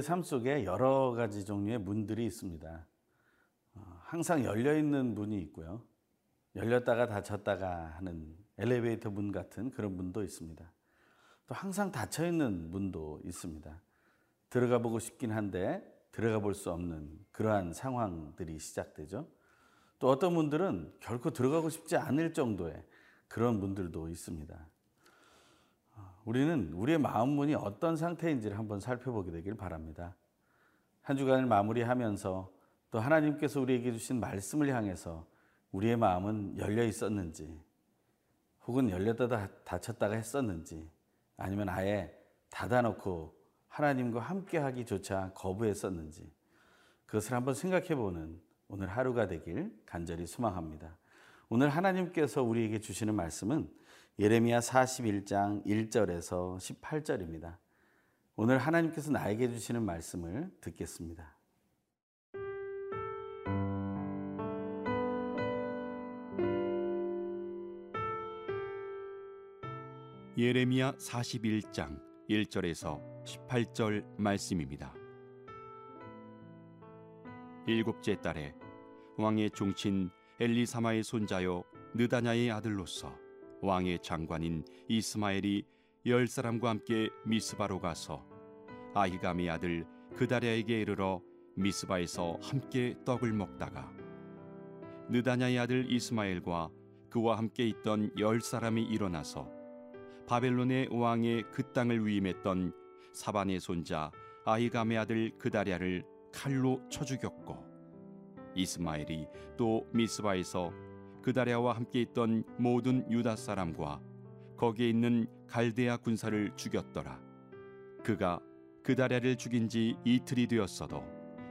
우리의 삶 속에 여러 가지 종류의 문들이 있습니다. 어, 항상 열려 있는 문이 있고요. 열렸다가 닫혔다가 하는 엘리베이터 문 같은 그런 문도 있습니다. 또 항상 닫혀 있는 문도 있습니다. 들어가 보고 싶긴 한데 들어가 볼 수 없는 그러한 상황들이 시작되죠. 또 어떤 문들은 결코 들어가고 싶지 않을 정도의 그런 문들도 있습니다. 우리는 우리의 마음 문이 어떤 상태인지를 한번 살펴보게 되길 바랍니다. 한 주간을 마무리하면서 또 하나님께서 우리에게 주신 말씀을 향해서 우리의 마음은 열려 있었는지, 혹은 열렸다가 닫혔다가 했었는지, 아니면 아예 닫아놓고 하나님과 함께 하기조차 거부했었는지, 그것을 한번 생각해 보는 오늘 하루가 되길 간절히 소망합니다. 오늘 하나님께서 우리에게 주시는 말씀은 예레미야 41장 1절에서 18절입니다. 오늘 하나님께서 나에게 주시는 말씀을 듣겠습니다. 예레미야 41장 1절에서 18절 말씀입니다. 일곱째 달에 왕의 종친 엘리사마의 손자요 느다냐의 아들로서 왕의 장관인 이스마엘이 열 사람과 함께 미스바로 가서 아히감의 아들 그다랴에게 이르러 미스바에서 함께 떡을 먹다가 느다냐의 아들 이스마엘과 그와 함께 있던 열 사람이 일어나서 바벨론의 왕의 그 땅을 위임했던 사반의 손자 아히감의 아들 그다랴를 칼로 쳐 죽였고 이스마엘이 또 미스바에서 그다랴와 함께 있던 모든 유다 사람과 거기에 있는 갈대아 군사를 죽였더라. 그가 그다랴를 죽인 지 이틀이 되었어도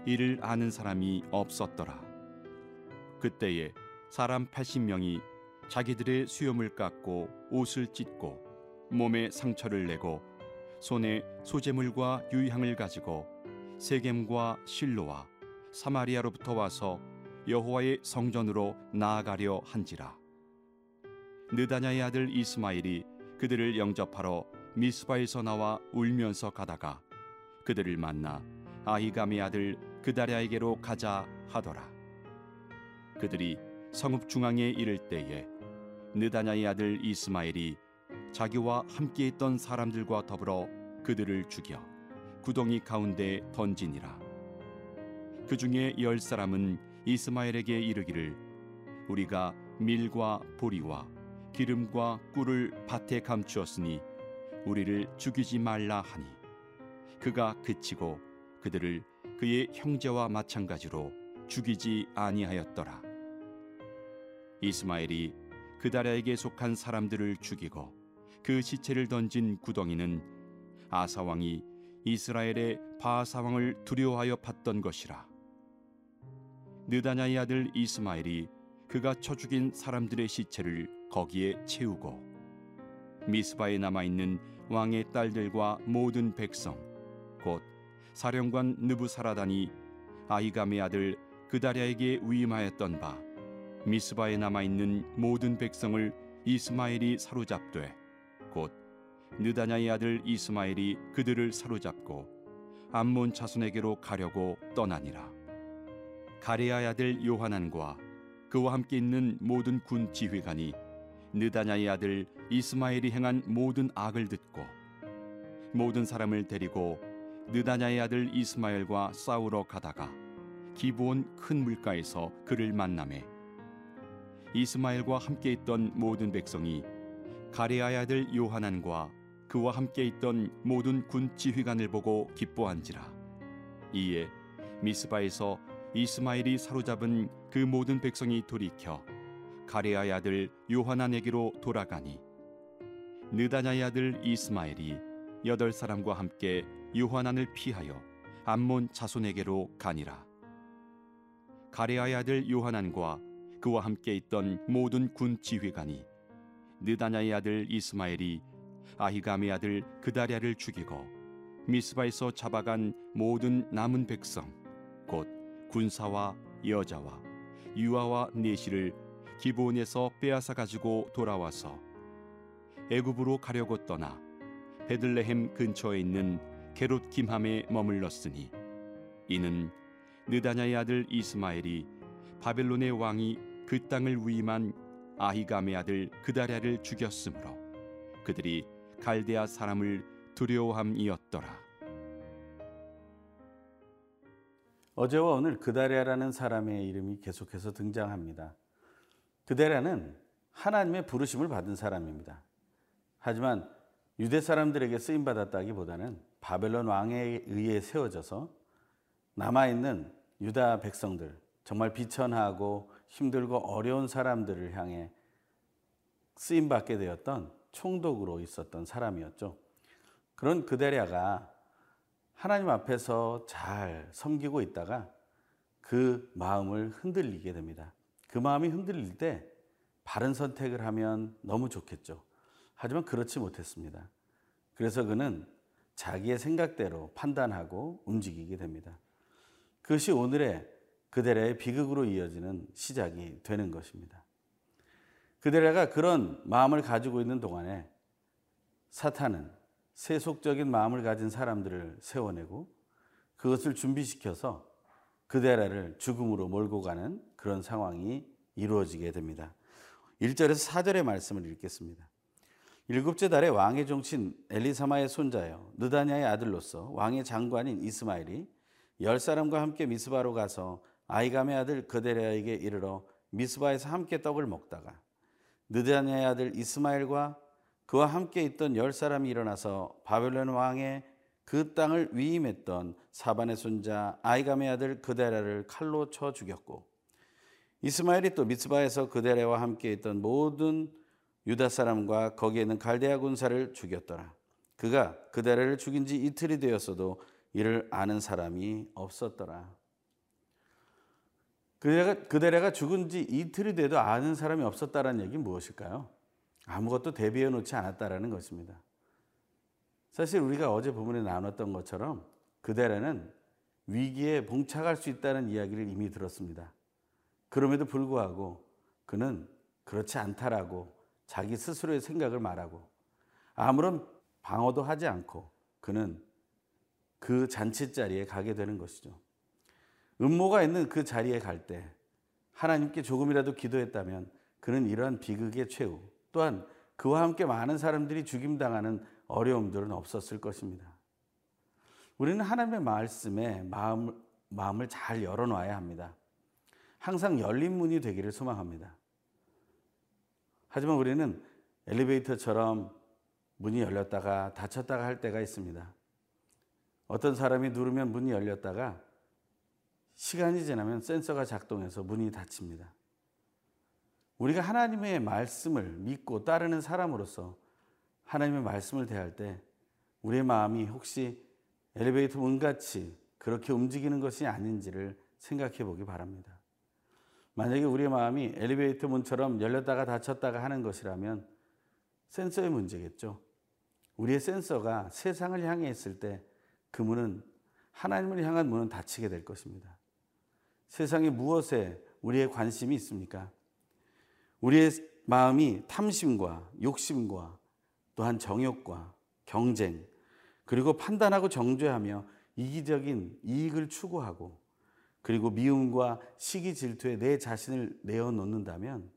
이를 아는 사람이 없었더라. 그때에 사람 80명이 자기들의 수염을 깎고 옷을 찢고 몸에 상처를 내고 손에 소재물과 유향을 가지고 세겜과 실로와 사마리아로부터 와서 여호와의 성전으로 나아가려 한지라. 느다냐의 아들 이스마일이 그들을 영접하러 미스바에서 나와 울면서 가다가 그들을 만나 아히감의 아들 그다랴에게로 가자 하더라. 그들이 성읍 중앙에 이를 때에 느다냐의 아들 이스마일이 자기와 함께 있던 사람들과 더불어 그들을 죽여 구덩이 가운데 던지니라. 그 중에 열 사람은 이스마엘에게 이르기를 우리가 밀과 보리와 기름과 꿀을 밭에 감추었으니 우리를 죽이지 말라 하니 그가 그치고 그들을 그의 형제와 마찬가지로 죽이지 아니하였더라. 이스마엘이 그다라에게 속한 사람들을 죽이고 그 시체를 던진 구덩이는 아사 왕이 이스라엘의 바사 왕을 두려워하여 봤던 것이라 느다냐의 아들 이스마엘이 그가 쳐 죽인 사람들의 시체를 거기에 채우고 미스바에 남아 있는 왕의 딸들과 모든 백성 곧 사령관 느부사라단이 아이감의 아들 그다랴에게 위임하였던 바 미스바에 남아 있는 모든 백성을 이스마엘이 사로잡되 곧 느다냐의 아들 이스마엘이 그들을 사로잡고 암몬 자손에게로 가려고 떠나니라. 가레아의 아들 요하난과 그와 함께 있는 모든 군 지휘관이 느다냐의 아들 이스마엘이 행한 모든 악을 듣고 모든 사람을 데리고 느다냐의 아들 이스마엘과 싸우러 가다가 기브온 큰 물가에서 그를 만남에 이스마엘과 함께 있던 모든 백성이 가레아의 아들 요하난과 그와 함께 있던 모든 군 지휘관을 보고 기뻐한지라. 이에 미스바에서 이스마엘이 사로잡은 그 모든 백성이 돌이켜 가레아의 아들 요하난에게로 돌아가니 느다냐의 아들 이스마엘이 여덟 사람과 함께 요하난을 피하여 암몬 자손에게로 가니라. 가레아의 아들 요하난과 그와 함께 있던 모든 군 지휘관이 느다냐의 아들 이스마엘이 아히감의 아들 그다랴를 죽이고 미스바에서 잡아간 모든 남은 백성 곧 군사와 여자와 유아와 내시를 기본에서 빼앗아 가지고 돌아와서 애굽으로 가려고 떠나 베들레헴 근처에 있는 게롯 김함에 머물렀으니 이는 느다냐의 아들 이스마엘이 바벨론의 왕이 그 땅을 위임한 아히감의 아들 그다랴를 죽였으므로 그들이 갈대아 사람을 두려워함이었더라. 어제와 오늘 그다랴라는 사람의 이름이 계속해서 등장합니다. 그다랴는 하나님의 부르심을 받은 사람입니다. 하지만 유대 사람들에게 쓰임 받았다기보다는 바벨론 왕에 의해 세워져서 남아 있는 유다 백성들 정말 비천하고 힘들고 어려운 사람들을 향해 쓰임 받게 되었던 총독으로 있었던 사람이었죠. 그런 그데랴가 하나님 앞에서 잘 섬기고 있다가 그 마음을 흔들리게 됩니다. 그 마음이 흔들릴 때 바른 선택을 하면 너무 좋겠죠. 하지만 그렇지 못했습니다. 그래서 그는 자기의 생각대로 판단하고 움직이게 됩니다. 그것이 오늘의 그데라의 비극으로 이어지는 시작이 되는 것입니다. 그데라가 그런 마음을 가지고 있는 동안에 사탄은 세속적인 마음을 가진 사람들을 세워내고 그것을 준비시켜서 그데라를 죽음으로 몰고 가는 그런 상황이 이루어지게 됩니다. 1절에서 4절의 말씀을 읽겠습니다. 일곱째 달에 왕의 종신 엘리사마의 손자여 느다냐의 아들로서 왕의 장관인 이스마엘이 열 사람과 함께 미스바로 가서 아이감의 아들 그데랴에게 이르러 미스바에서 함께 떡을 먹다가 느다냐의 아들 이스마엘과 그와 함께 있던 열 사람이 일어나서 바벨론 왕의 그 땅을 위임했던 사반의 손자 아이감의 아들 그데랴를 칼로 쳐 죽였고 이스마엘이 또 미스바에서 그데랴와 함께 있던 모든 유다 사람과 거기에 있는 갈대아 군사를 죽였더라. 그가 그데랴를 죽인 지 이틀이 되었어도 이를 아는 사람이 없었더라. 그데랴가 죽은 지 이틀이 돼도 아는 사람이 없었다라는 얘기는 무엇일까요? 아무것도 대비해 놓지 않았다라는 것입니다. 사실 우리가 어제 부분에 나눴던 것처럼 그데랴는 위기에 봉착할 수 있다는 이야기를 이미 들었습니다. 그럼에도 불구하고 그는 그렇지 않다라고 자기 스스로의 생각을 말하고 아무런 방어도 하지 않고 그는 그 잔치 자리에 가게 되는 것이죠. 음모가 있는 그 자리에 갈 때 하나님께 조금이라도 기도했다면 그는 이러한 비극의 최후 또한 그와 함께 많은 사람들이 죽임당하는 어려움들은 없었을 것입니다. 우리는 하나님의 말씀에 마음을, 마음을 잘 열어놔야 합니다. 항상 열린 문이 되기를 소망합니다. 하지만 우리는 엘리베이터처럼 문이 열렸다가 닫혔다가 할 때가 있습니다. 어떤 사람이 누르면 문이 열렸다가 시간이 지나면 센서가 작동해서 문이 닫힙니다. 우리가 하나님의 말씀을 믿고 따르는 사람으로서 하나님의 말씀을 대할 때 우리의 마음이 혹시 엘리베이터 문같이 그렇게 움직이는 것이 아닌지를 생각해 보기 바랍니다. 만약에 우리의 마음이 엘리베이터 문처럼 열렸다가 닫혔다가 하는 것이라면 센서의 문제겠죠. 우리의 센서가 세상을 향해 있을 때 그 문은 하나님을 향한 문은 닫히게 될 것입니다. 세상에 무엇에 우리의 관심이 있습니까? 우리의 마음이 탐심과 욕심과 또한 정욕과 경쟁 그리고 판단하고 정죄하며 이기적인 이익을 추구하고 그리고 미움과 시기 질투에 내 자신을 내어놓는다면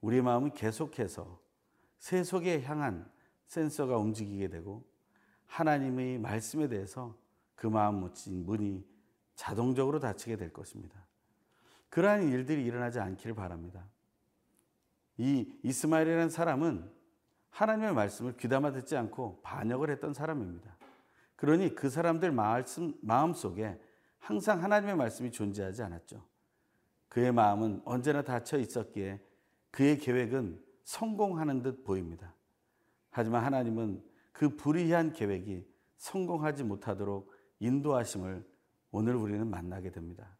우리의 마음은 계속해서 세속에 향한 센서가 움직이게 되고 하나님의 말씀에 대해서 그 마음 묻힌 문이 자동적으로 닫히게 될 것입니다. 그러한 일들이 일어나지 않기를 바랍니다. 이 이스마엘이라는 사람은 하나님의 말씀을 귀담아 듣지 않고 반역을 했던 사람입니다. 그러니 그 사람들 마음 속에 항상 하나님의 말씀이 존재하지 않았죠. 그의 마음은 언제나 닫혀 있었기에 그의 계획은 성공하는 듯 보입니다. 하지만 하나님은 그 불의한 계획이 성공하지 못하도록 인도하심을 오늘 우리는 만나게 됩니다.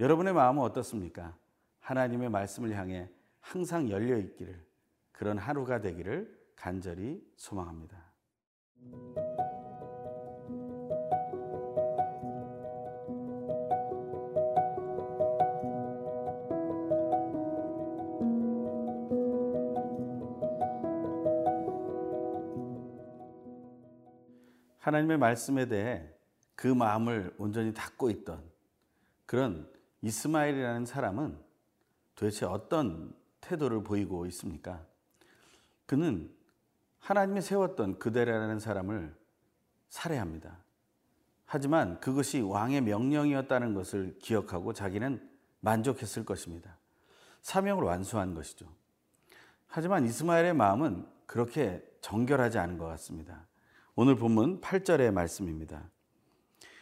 여러분의 마음은 어떻습니까? 하나님의 말씀을 향해 항상 열려 있기를 그런 하루가 되기를 간절히 소망합니다. 하나님의 말씀에 대해 그 마음을 온전히 닫고 있던 그런 이스마엘이라는 사람은 도대체 어떤 태도를 보이고 있습니까? 그는 하나님이 세웠던 그대라는 사람을 살해합니다. 하지만 그것이 왕의 명령이었다는 것을 기억하고 자기는 만족했을 것입니다. 사명을 완수한 것이죠. 하지만 이스마엘의 마음은 그렇게 정결하지 않은 것 같습니다. 오늘 본문 8절의 말씀입니다.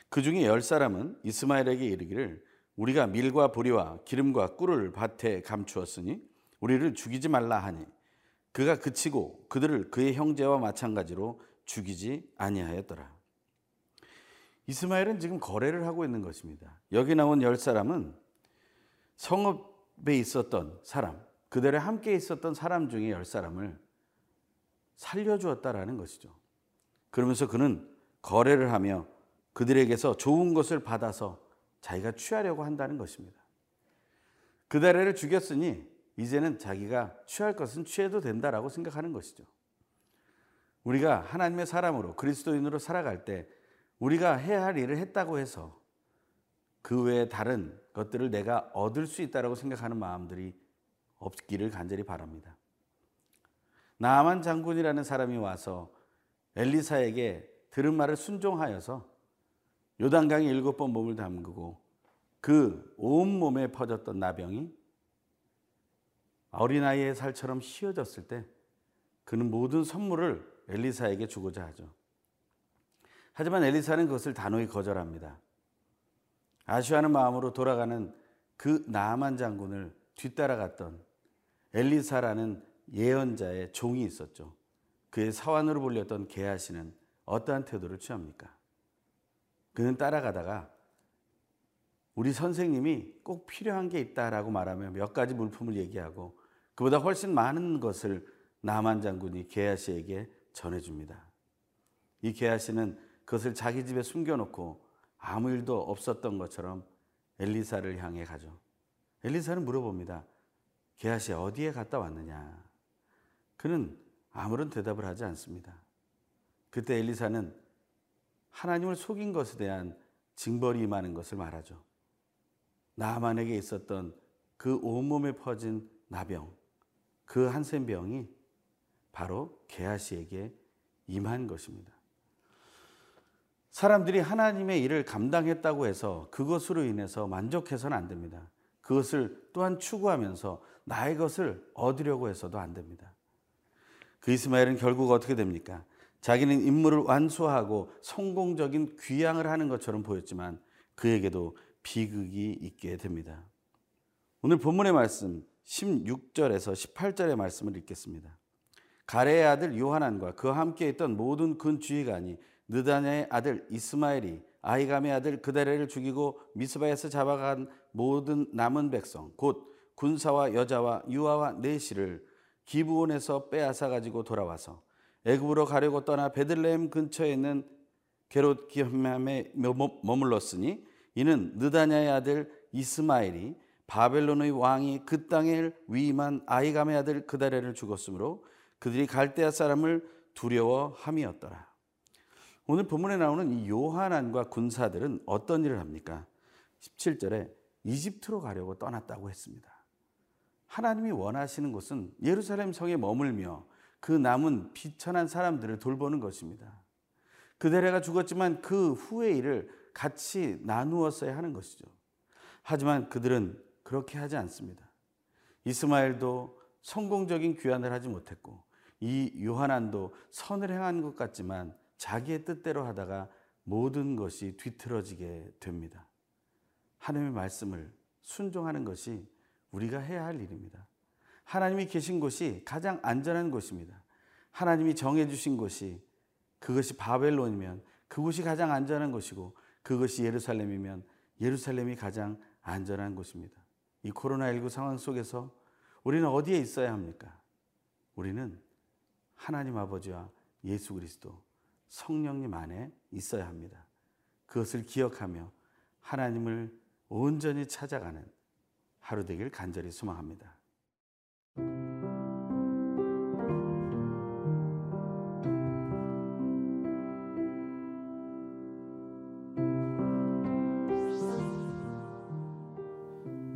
그 중에 열 사람은 이스마엘에게 이르기를 우리가 밀과 보리와 기름과 꿀을 밭에 감추었으니 우리를 죽이지 말라 하니 그가 그치고 그들을 그의 형제와 마찬가지로 죽이지 아니하였더라. 이스마엘은 지금 거래를 하고 있는 것입니다. 여기 나온 열 사람은 성읍에 있었던 사람, 그들의 함께 있었던 사람 중에 열 사람을 살려주었다라는 것이죠. 그러면서 그는 거래를 하며 그들에게서 좋은 것을 받아서 자기가 취하려고 한다는 것입니다. 그들을 죽였으니 이제는 자기가 취할 것은 취해도 된다라고 생각하는 것이죠. 우리가 하나님의 사람으로 그리스도인으로 살아갈 때 우리가 해야 할 일을 했다고 해서 그 외에 다른 것들을 내가 얻을 수 있다라고 생각하는 마음들이 없기를 간절히 바랍니다. 나만 장군이라는 사람이 와서 엘리사에게 들은 말을 순종하여서 요단강에 일곱 번 몸을 담그고 그 온몸에 퍼졌던 나병이 어린아이의 살처럼 휘어졌을 때 그는 모든 선물을 엘리사에게 주고자 하죠. 하지만 엘리사는 그것을 단호히 거절합니다. 아쉬워하는 마음으로 돌아가는 그 나만 장군을 뒤따라갔던 엘리사라는 예언자의 종이 있었죠. 그의 사환으로 불렸던 게하시는 어떠한 태도를 취합니까? 그는 따라가다가 우리 선생님이 꼭 필요한 게 있다라고 말하며 몇 가지 물품을 얘기하고 그보다 훨씬 많은 것을 나만 장군이 게하시에게 전해줍니다. 이 게하시는 그것을 자기 집에 숨겨놓고 아무 일도 없었던 것처럼 엘리사를 향해 가죠. 엘리사는 물어봅니다. 게하시 어디에 갔다 왔느냐? 그는 아무런 대답을 하지 않습니다. 그때 엘리사는 하나님을 속인 것에 대한 징벌이 임하는 것을 말하죠. 나만에게 있었던 그 온몸에 퍼진 나병, 그 한센병이 바로 게하시에게 임한 것입니다. 사람들이 하나님의 일을 감당했다고 해서 그것으로 인해서 만족해서는 안 됩니다. 그것을 또한 추구하면서 나의 것을 얻으려고 해서도 안 됩니다. 그 이스마엘은 결국 어떻게 됩니까? 자기는 임무를 완수하고 성공적인 귀향을 하는 것처럼 보였지만 그에게도 비극이 있게 됩니다. 오늘 본문의 말씀 16절에서 18절의 말씀을 읽겠습니다. 가레의 아들 요하난과 그와 함께 있던 모든 근 주의관이 느다냐의 아들 이스마엘이 아이감의 아들 그다레를 죽이고 미스바에서 잡아간 모든 남은 백성 곧 군사와 여자와 유아와 내시를 기브온에서 빼앗아 가지고 돌아와서 애굽으로 가려고 떠나 베들레헴 근처에 있는 게롯 기함에 머물렀으니 이는 느다냐의 아들 이스마엘이 바벨론의 왕이 그 땅을 위임한 아이감의 아들 그다레를 죽었으므로 그들이 갈대아 사람을 두려워함이었더라. 오늘 본문에 나오는 이 요하난과 군사들은 어떤 일을 합니까? 17절에 이집트로 가려고 떠났다고 했습니다. 하나님이 원하시는 것은 예루살렘 성에 머물며 그 남은 비천한 사람들을 돌보는 것입니다. 그대레가 죽었지만 그 후의 일을 같이 나누었어야 하는 것이죠. 하지만 그들은 그렇게 하지 않습니다. 이스마엘도 성공적인 귀환을 하지 못했고 이 요한안도 선을 행한 것 같지만 자기의 뜻대로 하다가 모든 것이 뒤틀어지게 됩니다. 하나님의 말씀을 순종하는 것이 우리가 해야 할 일입니다. 하나님이 계신 곳이 가장 안전한 곳입니다. 하나님이 정해주신 곳이 그것이 바벨론이면 그곳이 가장 안전한 곳이고 그것이 예루살렘이면 예루살렘이 가장 안전한 곳입니다. 이 코로나19 상황 속에서 우리는 어디에 있어야 합니까? 우리는 하나님 아버지와 예수 그리스도 성령님 안에 있어야 합니다. 그것을 기억하며 하나님을 온전히 찾아가는 하루 되길 간절히 소망합니다.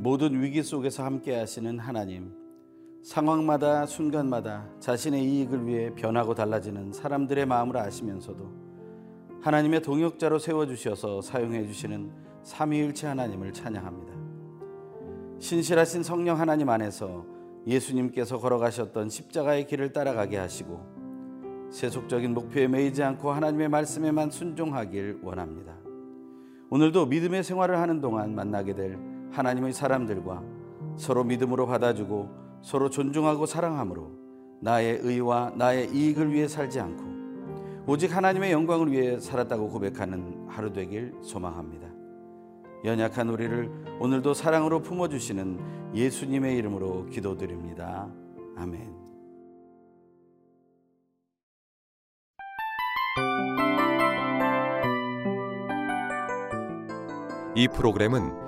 모든 위기 속에서 함께 하시는 하나님. 상황마다 순간마다 자신의 이익을 위해 변하고 달라지는 사람들의 마음을 아시면서도 하나님의 동역자로 세워 주셔서 사용해 주시는 삼위일체 하나님을 찬양합니다. 신실하신 성령 하나님 안에서 예수님께서 걸어가셨던 십자가의 길을 따라가게 하시고 세속적인 목표에 매이지 않고 하나님의 말씀에만 순종하길 원합니다. 오늘도 믿음의 생활을 하는 동안 만나게 될 하나님의 사람들과 서로 믿음으로 받아주고 서로 존중하고 사랑함으로 나의 의와 나의 이익을 위해 살지 않고 오직 하나님의 영광을 위해 살았다고 고백하는 하루 되길 소망합니다. 연약한 우리를 오늘도 사랑으로 품어주시는 예수님의 이름으로 기도드립니다. 아멘. 이 프로그램은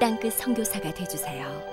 땅끝 선교사가 되주세요.